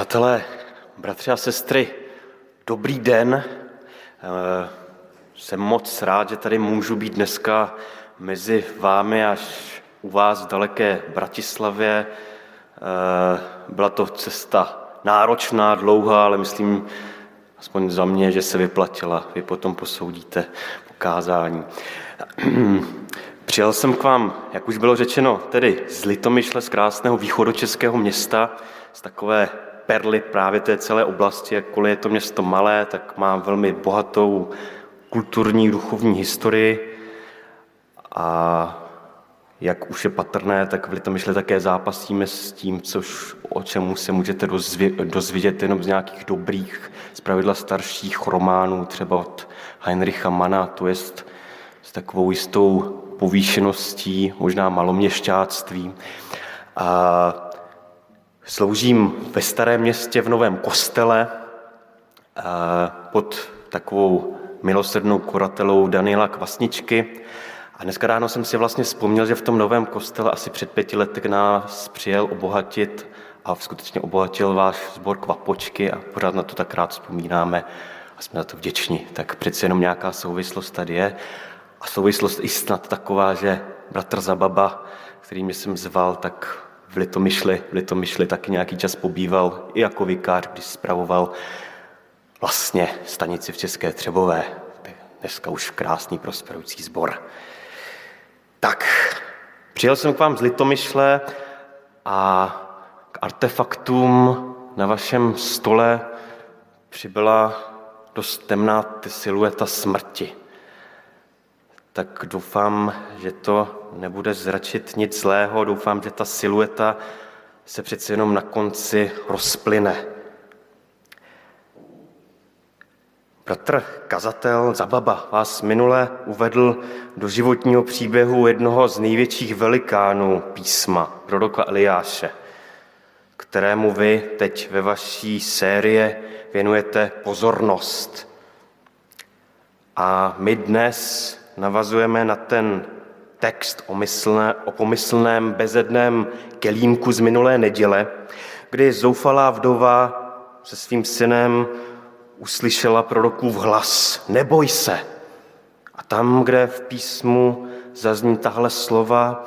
Přátelé, bratři a sestry, dobrý den. Eh, jsem moc rád, že tady můžu být dneska mezi vámi až u vás v daleké Bratislavě. Eh, byla to cesta náročná, dlouhá, ale myslím, aspoň za mě, že se vyplatila. Vy potom posoudíte pokázání. Přijel jsem k vám, jak už bylo řečeno, tedy z Litomyšle, z krásného východočeského města, z takové perly právě té celé oblasti, jakkoliv je to město malé, tak má velmi bohatou kulturní, duchovní historii a jak už je patrné, tak v Litomyšle také zápasíme s tím, což, o čemu se můžete dozvědět jenom z nějakých dobrých, zpravidla starších románů, třeba od Heinricha Mana, to je s takovou jistou povýšeností, možná maloměšťáctvím. A Sloužím ve Starém městě v Novém kostele pod takovou milosrdnou kuratelou Daniela Kvasničky. A dneska ráno jsem si vlastně vzpomněl, že v tom novém kostele asi před pěti lety k nás přijel obohatit a skutečně obohatil váš sbor Kvapočky a pořád na to tak rád vzpomínáme a jsme za to vděční. Tak přece jenom nějaká souvislost tady je. A souvislost i snad taková, že bratr Zababa, který mě jsem zval, tak v Litomyšli, v Litomyšli taky nějaký čas pobýval i jako vikář, když spravoval vlastně stanici v České Třebové. Dneska už krásný prosperující sbor. Tak, přijel jsem k vám z Litomyšle a k artefaktům na vašem stole přibyla dost temná silueta smrti tak doufám, že to nebude zračit nic zlého. Doufám, že ta silueta se přece jenom na konci rozplyne. Bratr kazatel Zababa vás minule uvedl do životního příběhu jednoho z největších velikánů písma, proroka Eliáše, kterému vy teď ve vaší série věnujete pozornost. A my dnes navazujeme na ten text o, myslné, o pomyslném bezedném kelímku z minulé neděle, kdy zoufalá vdova se svým synem uslyšela prorokův hlas, neboj se. A tam, kde v písmu zazní tahle slova,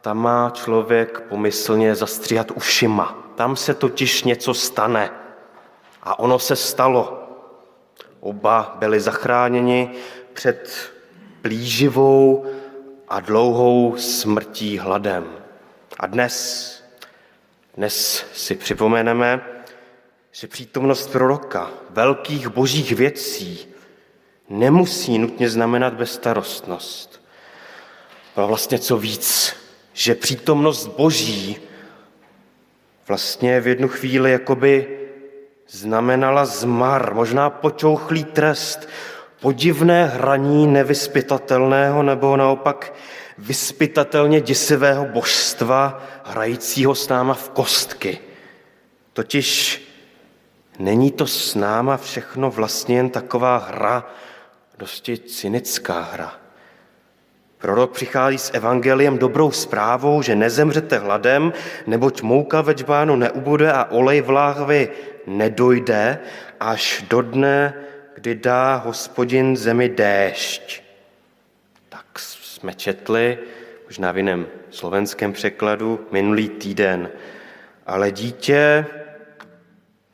tam má člověk pomyslně zastříhat ušima. Tam se totiž něco stane. A ono se stalo. Oba byli zachráněni před plíživou a dlouhou smrtí hladem. A dnes, dnes si připomeneme, že přítomnost proroka velkých božích věcí nemusí nutně znamenat bezstarostnost. Ale vlastně co víc, že přítomnost boží vlastně v jednu chvíli jakoby znamenala zmar, možná počouchlý trest, podivné hraní nevyspytatelného nebo naopak vyspytatelně děsivého božstva, hrajícího s náma v kostky. Totiž není to s náma všechno vlastně jen taková hra, dosti cynická hra. Prorok přichází s evangeliem dobrou zprávou, že nezemřete hladem, neboť mouka ve čbánu neubude a olej v láhvi nedojde až do dne, kdy dá hospodin zemi déšť. Tak jsme četli, možná v jiném slovenském překladu, minulý týden. Ale dítě,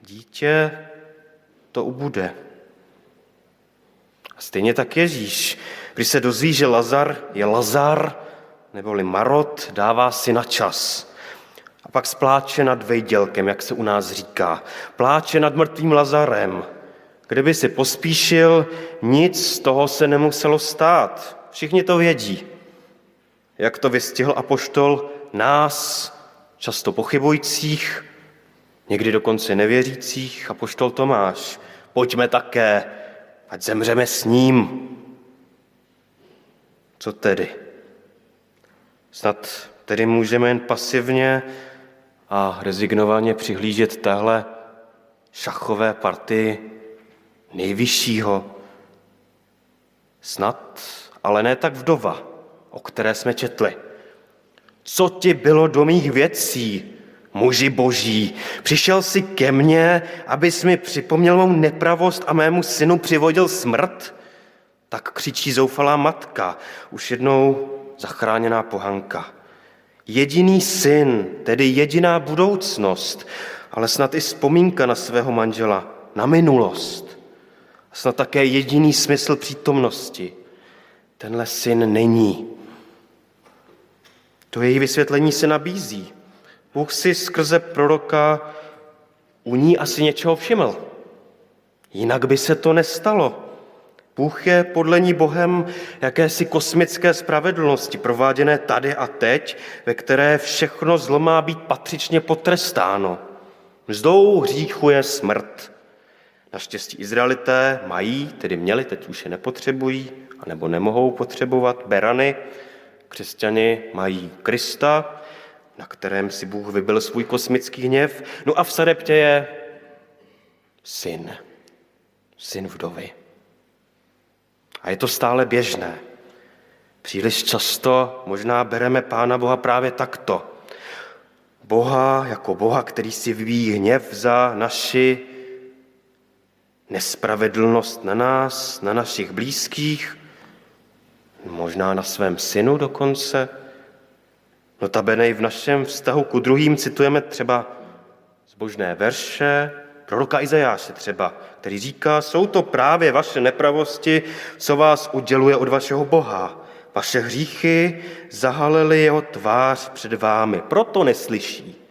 dítě to ubude. A stejně tak Ježíš, když se dozví, že Lazar je Lazar, neboli Marot, dává si na čas. A pak spláče nad vejdělkem, jak se u nás říká. Pláče nad mrtvým Lazarem, Kdyby si pospíšil, nic z toho se nemuselo stát. Všichni to vědí. Jak to vystihl apoštol nás, často pochybujících, někdy dokonce nevěřících, apoštol Tomáš. Pojďme také, ať zemřeme s ním. Co tedy? Snad tedy můžeme jen pasivně a rezignovaně přihlížet téhle šachové partii nejvyššího. Snad, ale ne tak vdova, o které jsme četli. Co ti bylo do mých věcí, muži boží, přišel si ke mně, abys mi připomněl mou nepravost a mému synu přivodil smrt? Tak křičí zoufalá matka, už jednou zachráněná pohanka. Jediný syn, tedy jediná budoucnost, ale snad i vzpomínka na svého manžela, na minulost. Snad také jediný smysl přítomnosti. Tenhle syn není. To její vysvětlení se nabízí. Bůh si skrze proroka u ní asi něčeho všiml. Jinak by se to nestalo. Bůh je podle ní Bohem jakési kosmické spravedlnosti, prováděné tady a teď, ve které všechno zlo má být patřičně potrestáno. Mzdou hříchu je smrt. Naštěstí Izraelité mají, tedy měli, teď už je nepotřebují, anebo nemohou potřebovat berany. Křesťani mají Krista, na kterém si Bůh vybil svůj kosmický hněv. No a v Sareptě je syn, syn vdovy. A je to stále běžné. Příliš často možná bereme Pána Boha právě takto. Boha jako Boha, který si vyvíjí hněv za naši nespravedlnost na nás, na našich blízkých, možná na svém synu dokonce. Notabene i v našem vztahu ku druhým citujeme třeba zbožné verše, proroka Izajáše třeba, který říká, jsou to právě vaše nepravosti, co vás uděluje od vašeho Boha. Vaše hříchy zahalily jeho tvář před vámi, proto neslyší.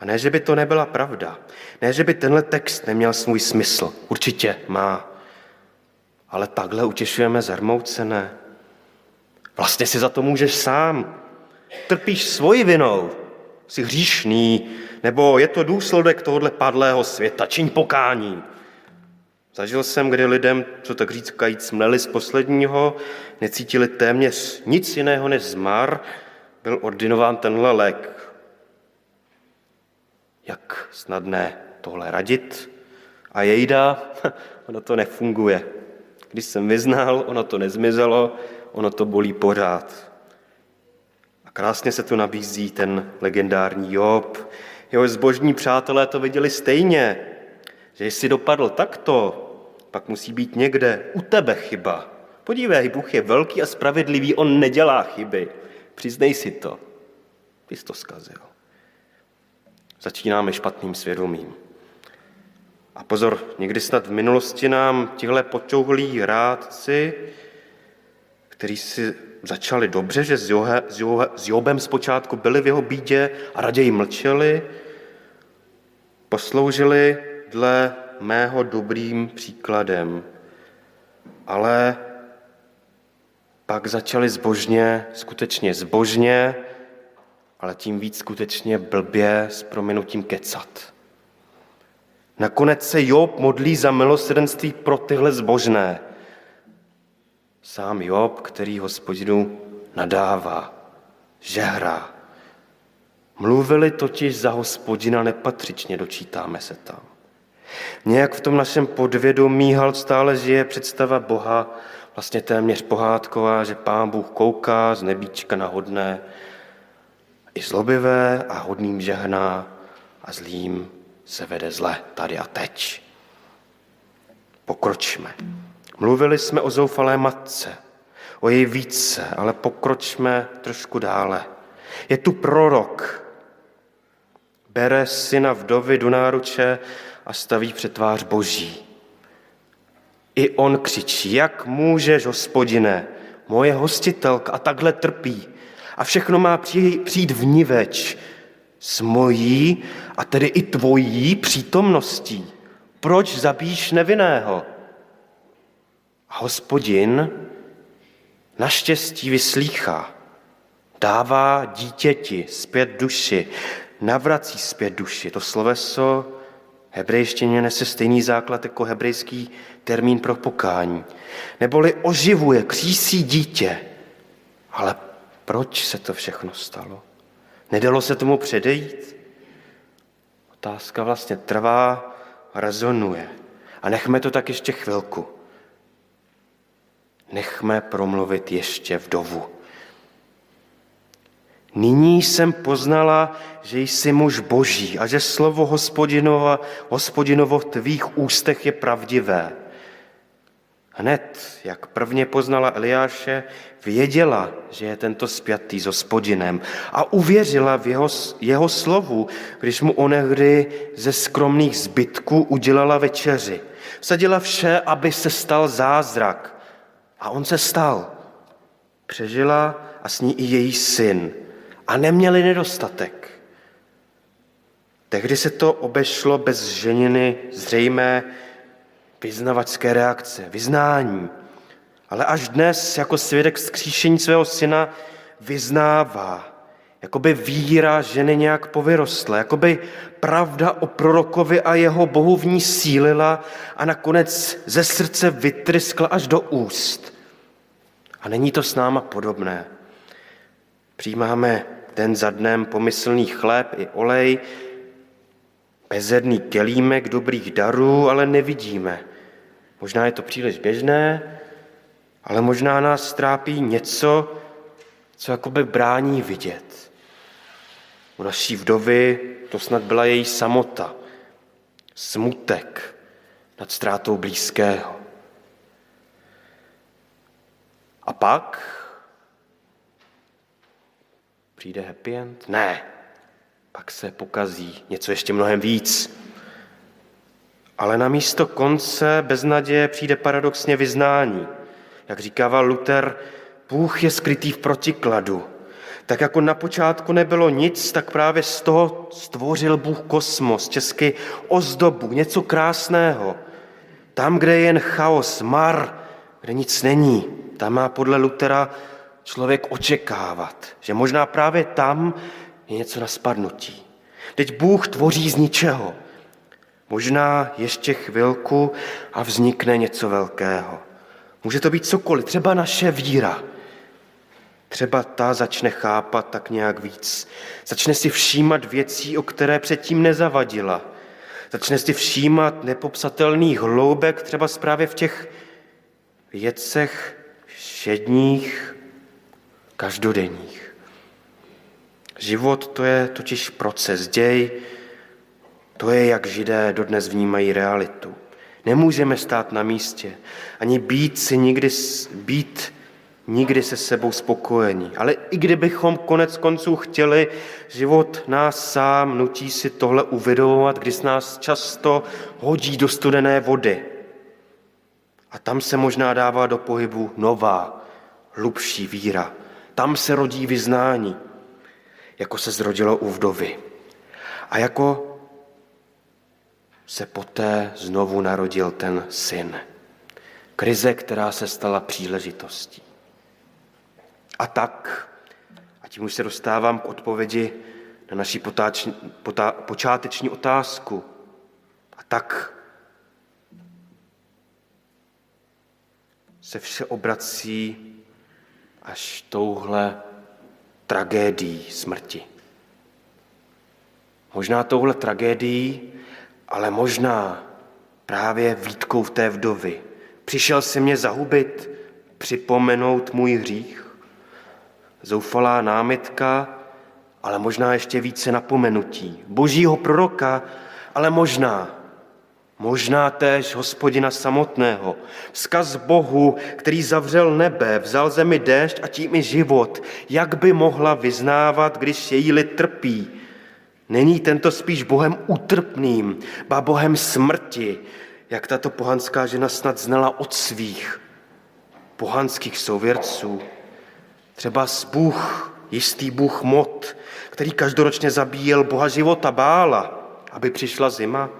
A ne, že by to nebyla pravda. Ne, že by tenhle text neměl svůj smysl. Určitě má. Ale takhle utěšujeme zarmoucené. Vlastně si za to můžeš sám. Trpíš svoji vinou. Jsi hříšný, nebo je to důsledek tohohle padlého světa. Čiň pokání. Zažil jsem, kdy lidem, co tak říkajíc, mleli z posledního, necítili téměř nic jiného než zmar, byl ordinován tenhle lék. Jak snadné tohle radit? A jejda, ono to nefunguje. Když jsem vyznal, ono to nezmizelo, ono to bolí pořád. A krásně se tu nabízí ten legendární Job. Jeho zbožní přátelé to viděli stejně, že jestli dopadl takto, pak musí být někde u tebe chyba. Podívej, Bůh je velký a spravedlivý, on nedělá chyby. Přiznej si to. Ty jsi to zkazil. Začínáme špatným svědomím. A pozor, někdy snad v minulosti nám tihle počouhlí rádci, kteří si začali dobře, že s, Johe, s, Johe, s Jobem zpočátku byli v jeho bídě a raději mlčeli, posloužili dle mého dobrým příkladem, ale pak začali zbožně, skutečně zbožně, ale tím víc skutečně blbě s prominutím kecat. Nakonec se Job modlí za milosrdenství pro tyhle zbožné. Sám Job, který hospodinu nadává, žehrá. Mluvili totiž za hospodina nepatřičně, dočítáme se tam. Nějak v tom našem podvědomí hal stále žije představa Boha, vlastně téměř pohádková, že pán Bůh kouká z nebíčka na hodné, i zlobivé a hodným žehná a zlým se vede zle tady a teď. Pokročme. Mluvili jsme o zoufalé matce, o její více, ale pokročme trošku dále. Je tu prorok, bere syna vdovy do náruče a staví před tvář Boží. I on křičí, jak můžeš, hospodine, moje hostitelka a takhle trpí. A všechno má přijít vniveč s mojí a tedy i tvojí přítomností. Proč zabíš nevinného? A hospodin naštěstí vyslýchá, dává dítěti zpět duši, navrací zpět duši. To sloveso hebrejštině nese stejný základ jako hebrejský termín pro pokání. Neboli oživuje, křísí dítě. Ale proč se to všechno stalo? Nedalo se tomu předejít? Otázka vlastně trvá, rezonuje. A nechme to tak ještě chvilku. Nechme promluvit ještě vdovu. Nyní jsem poznala, že jsi muž boží a že slovo hospodinova, hospodinovo v tvých ústech je pravdivé. Hned, jak prvně poznala Eliáše, věděla, že je tento spjatý s hospodinem a uvěřila v jeho, jeho slovu, když mu onehdy ze skromných zbytků udělala večeři. Vsadila vše, aby se stal zázrak. A on se stal. Přežila a s ní i její syn. A neměli nedostatek. Tehdy se to obešlo bez ženiny zřejmé vyznavačské reakce, vyznání. Ale až dnes jako svědek zkříšení svého syna vyznává, jako by víra ženy nějak povyrostla, jako by pravda o prorokovi a jeho bohu v ní sílila a nakonec ze srdce vytryskla až do úst. A není to s náma podobné. Přijímáme den za dnem pomyslný chléb i olej, bezedný kelímek dobrých darů, ale nevidíme. Možná je to příliš běžné, ale možná nás trápí něco, co jakoby brání vidět. U naší vdovy to snad byla její samota, smutek nad ztrátou blízkého. A pak přijde happy end? Ne. Pak se pokazí něco ještě mnohem víc. Ale na místo konce bez naděje přijde paradoxně vyznání. Jak říkával Luther, Bůh je skrytý v protikladu. Tak jako na počátku nebylo nic, tak právě z toho stvořil Bůh kosmos, česky ozdobu, něco krásného. Tam, kde je jen chaos, mar, kde nic není, tam má podle Lutera člověk očekávat, že možná právě tam je něco na spadnutí. Teď Bůh tvoří z ničeho. Možná ještě chvilku a vznikne něco velkého. Může to být cokoliv, třeba naše víra. Třeba ta začne chápat tak nějak víc. Začne si všímat věcí, o které předtím nezavadila. Začne si všímat nepopsatelných hloubek, třeba právě v těch věcech všedních, každodenních. Život to je totiž proces, děj, to je, jak židé dodnes vnímají realitu. Nemůžeme stát na místě, ani být si nikdy, být nikdy se sebou spokojení. Ale i kdybychom konec konců chtěli, život nás sám nutí si tohle uvědomovat, když nás často hodí do studené vody. A tam se možná dává do pohybu nová, hlubší víra. Tam se rodí vyznání, jako se zrodilo u vdovy. A jako se poté znovu narodil ten syn. Krize, která se stala příležitostí. A tak, a tím už se dostávám k odpovědi na naši potá, počáteční otázku. A tak se vše obrací až touhle tragédií smrti. Možná touhle tragédií ale možná právě výtkou v té vdovy. Přišel si mě zahubit, připomenout můj hřích. Zoufalá námitka, ale možná ještě více napomenutí. Božího proroka, ale možná, možná též hospodina samotného. Vzkaz Bohu, který zavřel nebe, vzal zemi déšť a tím i život. Jak by mohla vyznávat, když její lid trpí? Není tento spíš Bohem utrpným, ba Bohem smrti, jak tato pohanská žena snad znala od svých pohanských souvěrců. Třeba z Bůh, jistý Bůh Mot, který každoročně zabíjel Boha života Bála, aby přišla zima?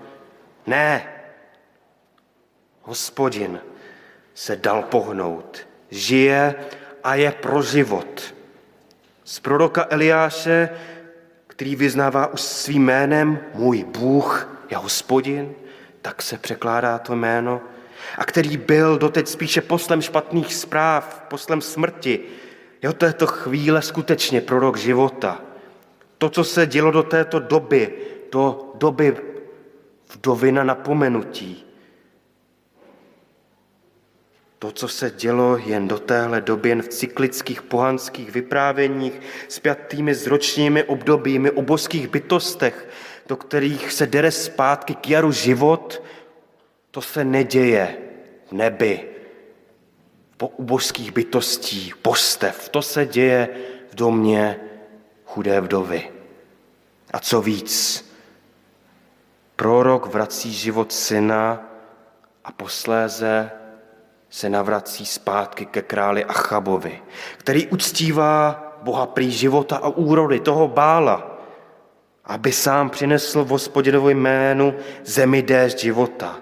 Ne. Hospodin se dal pohnout, žije a je pro život. Z proroka Eliáše který vyznává už svým jménem můj Bůh je hospodin, tak se překládá to jméno, a který byl doteď spíše poslem špatných zpráv, poslem smrti, je od této chvíle skutečně prorok života. To, co se dělo do této doby, do doby vdovy na napomenutí. To, co se dělo jen do téhle doby, jen v cyklických pohanských vyprávěních, s ročními obdobími o boských bytostech, do kterých se dere zpátky k jaru život, to se neděje v nebi, po ubožských bytostí, postev. To se děje v domě chudé vdovy. A co víc, prorok vrací život syna a posléze se navrací zpátky ke králi Achabovi, který uctívá Boha prý života a úrody, toho bála, aby sám přinesl v hospodinovi jménu zemi déšť života.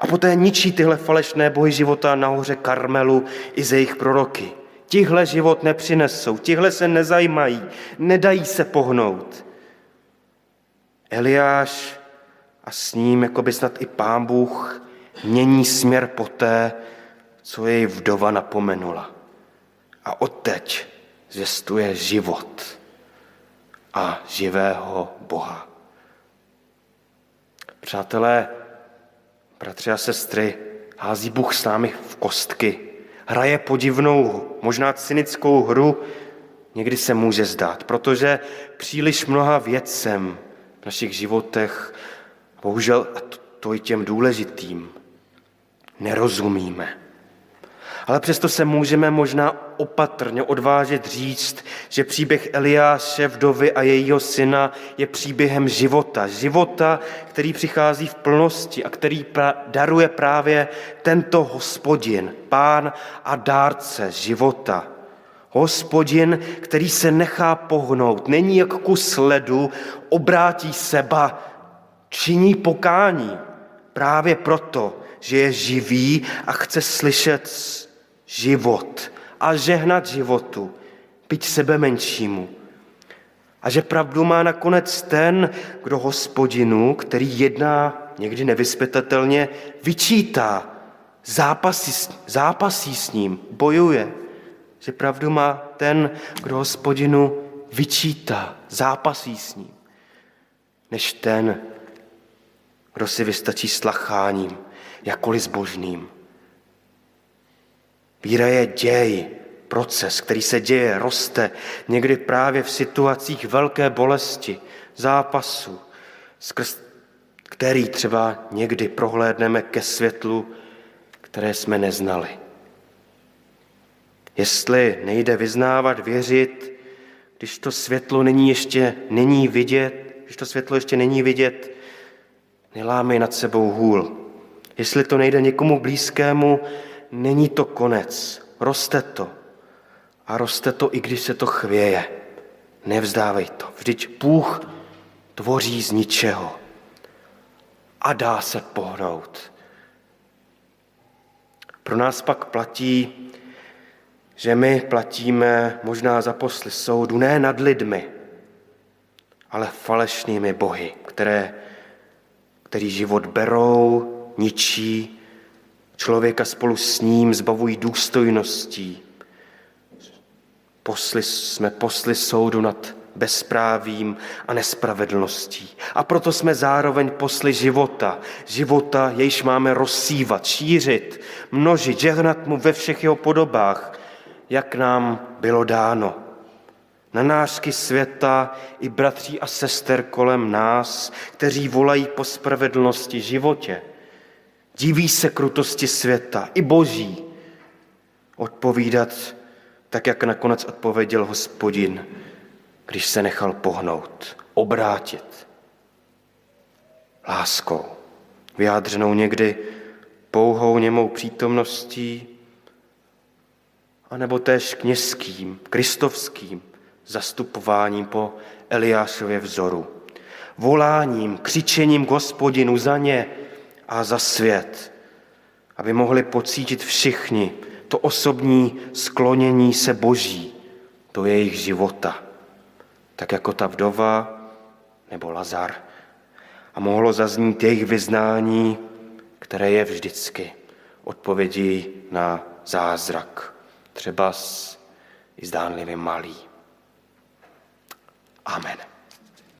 A poté ničí tyhle falešné bohy života nahoře Karmelu i ze jejich proroky. Tihle život nepřinesou, tihle se nezajímají, nedají se pohnout. Eliáš a s ním, jako by snad i pán Bůh, mění směr poté, co jej vdova napomenula. A odteď zvěstuje život a živého Boha. Přátelé, bratři a sestry, hází Bůh s námi v kostky. Hraje podivnou, možná cynickou hru, někdy se může zdát, protože příliš mnoha věcem v našich životech, bohužel a to i těm důležitým, nerozumíme. Ale přesto se můžeme možná opatrně odvážet říct, že příběh Eliáše, vdovy a jejího syna je příběhem života. Života, který přichází v plnosti a který daruje právě tento hospodin, pán a dárce života. Hospodin, který se nechá pohnout, není jak kus ledu, obrátí seba, činí pokání. Právě proto, že je živý a chce slyšet život a žehnat životu, byť sebe menšímu. A že pravdu má nakonec ten, kdo hospodinu, který jedná někdy nevyspětatelně, vyčítá, zápasí, zápasí s ním, bojuje. Že pravdu má ten, kdo hospodinu vyčítá, zápasí s ním, než ten, kdo si vystačí slacháním, jakkoliv zbožným. Víra je děj, proces, který se děje, roste někdy právě v situacích velké bolesti, zápasu, skrz který třeba někdy prohlédneme ke světlu, které jsme neznali. Jestli nejde vyznávat, věřit, když to světlo není ještě není vidět, když to světlo ještě není vidět, nelámej nad sebou hůl. Jestli to nejde někomu blízkému, není to konec, roste to. A roste to, i když se to chvěje. Nevzdávej to. Vždyť Bůh tvoří z ničeho a dá se pohnout. Pro nás pak platí, že my platíme možná za posly soudu ne nad lidmi, ale falešnými bohy, které, který život berou, ničí Člověka spolu s ním zbavují důstojností. Posli, jsme posli soudu nad bezprávím a nespravedlností. A proto jsme zároveň posli života. Života, jejž máme rozsívat, šířit, množit, žehnat mu ve všech jeho podobách, jak nám bylo dáno. Na nářky světa i bratří a sester kolem nás, kteří volají po spravedlnosti životě, Diví se krutosti světa, i boží, odpovídat tak, jak nakonec odpověděl hospodin, když se nechal pohnout, obrátit. Láskou, vyjádřenou někdy pouhou němou přítomností, anebo též kněžským, kristovským zastupováním po Eliášově vzoru, voláním, křičením k hospodinu za ně, a za svět, aby mohli pocítit všichni to osobní sklonění se Boží do jejich života, tak jako ta vdova nebo Lazar. A mohlo zaznít jejich vyznání, které je vždycky odpovědí na zázrak, třeba i zdánlivě malý. Amen.